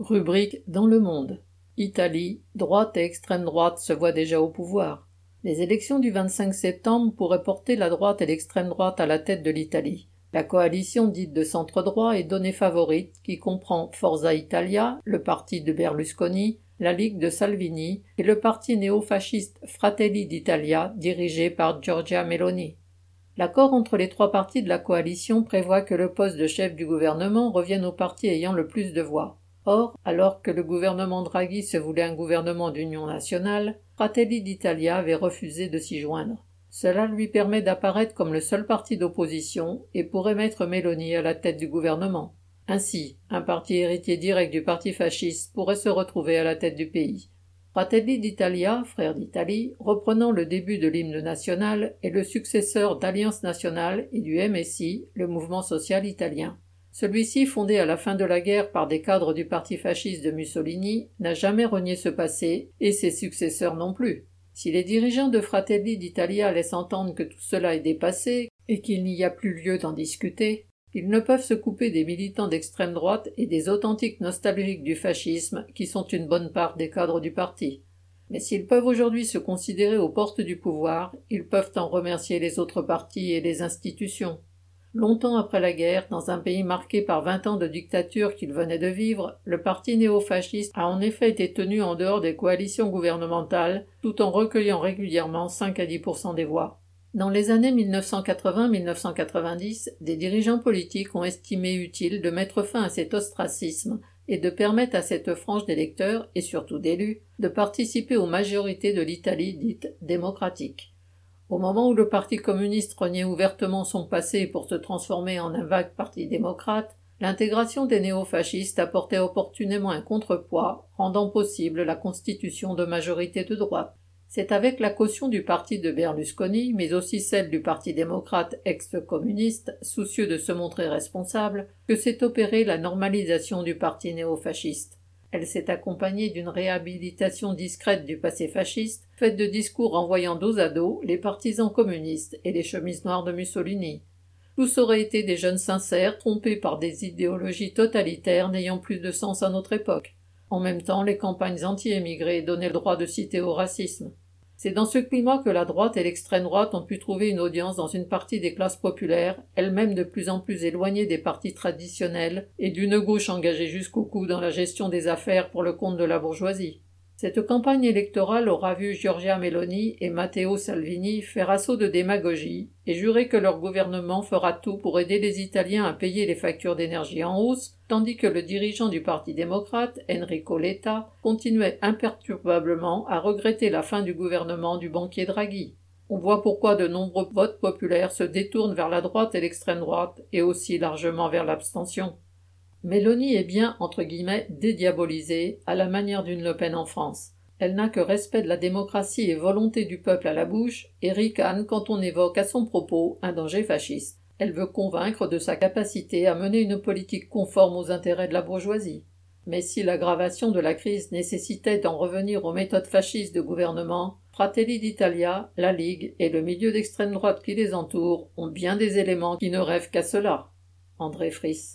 Rubrique dans le monde. Italie, droite et extrême droite se voient déjà au pouvoir. Les élections du 25 septembre pourraient porter la droite et l'extrême droite à la tête de l'Italie. La coalition dite de centre-droit est donnée favorite, qui comprend Forza Italia, le parti de Berlusconi, la Ligue de Salvini et le parti néo-fasciste Fratelli d'Italia, dirigé par Giorgia Meloni. L'accord entre les trois partis de la coalition prévoit que le poste de chef du gouvernement revienne au parti ayant le plus de voix. Or, alors que le gouvernement Draghi se voulait un gouvernement d'union nationale, Fratelli d'Italia avait refusé de s'y joindre. Cela lui permet d'apparaître comme le seul parti d'opposition et pourrait mettre Meloni à la tête du gouvernement. Ainsi, un parti héritier direct du parti fasciste pourrait se retrouver à la tête du pays. Fratelli d'Italia, frère d'Italie, reprenant le début de l'hymne national, est le successeur d'Alliance nationale et du MSI, le mouvement social italien. Celui-ci, fondé à la fin de la guerre par des cadres du parti fasciste de Mussolini, n'a jamais renié ce passé, et ses successeurs non plus. Si les dirigeants de Fratelli d'Italia laissent entendre que tout cela est dépassé, et qu'il n'y a plus lieu d'en discuter, ils ne peuvent se couper des militants d'extrême droite et des authentiques nostalgiques du fascisme qui sont une bonne part des cadres du parti. Mais s'ils peuvent aujourd'hui se considérer aux portes du pouvoir, ils peuvent en remercier les autres partis et les institutions. Longtemps après la guerre, dans un pays marqué par vingt ans de dictature qu'il venait de vivre, le parti néofasciste a en effet été tenu en dehors des coalitions gouvernementales, tout en recueillant régulièrement 5 à 10% des voix. Dans les années 1980-1990, des dirigeants politiques ont estimé utile de mettre fin à cet ostracisme et de permettre à cette frange d'électeurs, et surtout d'élus, de participer aux majorités de l'Italie dite démocratique. Au moment où le Parti communiste reniait ouvertement son passé pour se transformer en un vague parti démocrate, l'intégration des néofascistes apportait opportunément un contrepoids, rendant possible la constitution de majorités de droite. C'est avec la caution du parti de Berlusconi, mais aussi celle du Parti démocrate ex-communiste, soucieux de se montrer responsable, que s'est opérée la normalisation du parti néofasciste. Elle s'est accompagnée d'une réhabilitation discrète du passé fasciste, faite de discours renvoyant dos à dos les partisans communistes et les chemises noires de Mussolini. Tous auraient été des jeunes sincères, trompés par des idéologies totalitaires n'ayant plus de sens à notre époque. En même temps, les campagnes anti-émigrés donnaient le droit de citer au racisme. C'est dans ce climat que la droite et l'extrême droite ont pu trouver une audience dans une partie des classes populaires, elles-mêmes de plus en plus éloignées des partis traditionnels, et d'une gauche engagée jusqu'au cou dans la gestion des affaires pour le compte de la bourgeoisie. Cette campagne électorale aura vu Giorgia Meloni et Matteo Salvini faire assaut de démagogie et jurer que leur gouvernement fera tout pour aider les Italiens à payer les factures d'énergie en hausse, tandis que le dirigeant du Parti démocrate, Enrico Letta, continuait imperturbablement à regretter la fin du gouvernement du banquier Draghi. On voit pourquoi de nombreux votes populaires se détournent vers la droite et l'extrême droite et aussi largement vers l'abstention. Mélanie est bien, entre guillemets, dédiabolisée, à la manière d'une Le Pen en France. Elle n'a que respect de la démocratie et volonté du peuple à la bouche, et ricane quand on évoque à son propos un danger fasciste. Elle veut convaincre de sa capacité à mener une politique conforme aux intérêts de la bourgeoisie. Mais si l'aggravation de la crise nécessitait d'en revenir aux méthodes fascistes de gouvernement, Fratelli d'Italia, la Ligue et le milieu d'extrême droite qui les entoure ont bien des éléments qui ne rêvent qu'à cela. André Fris.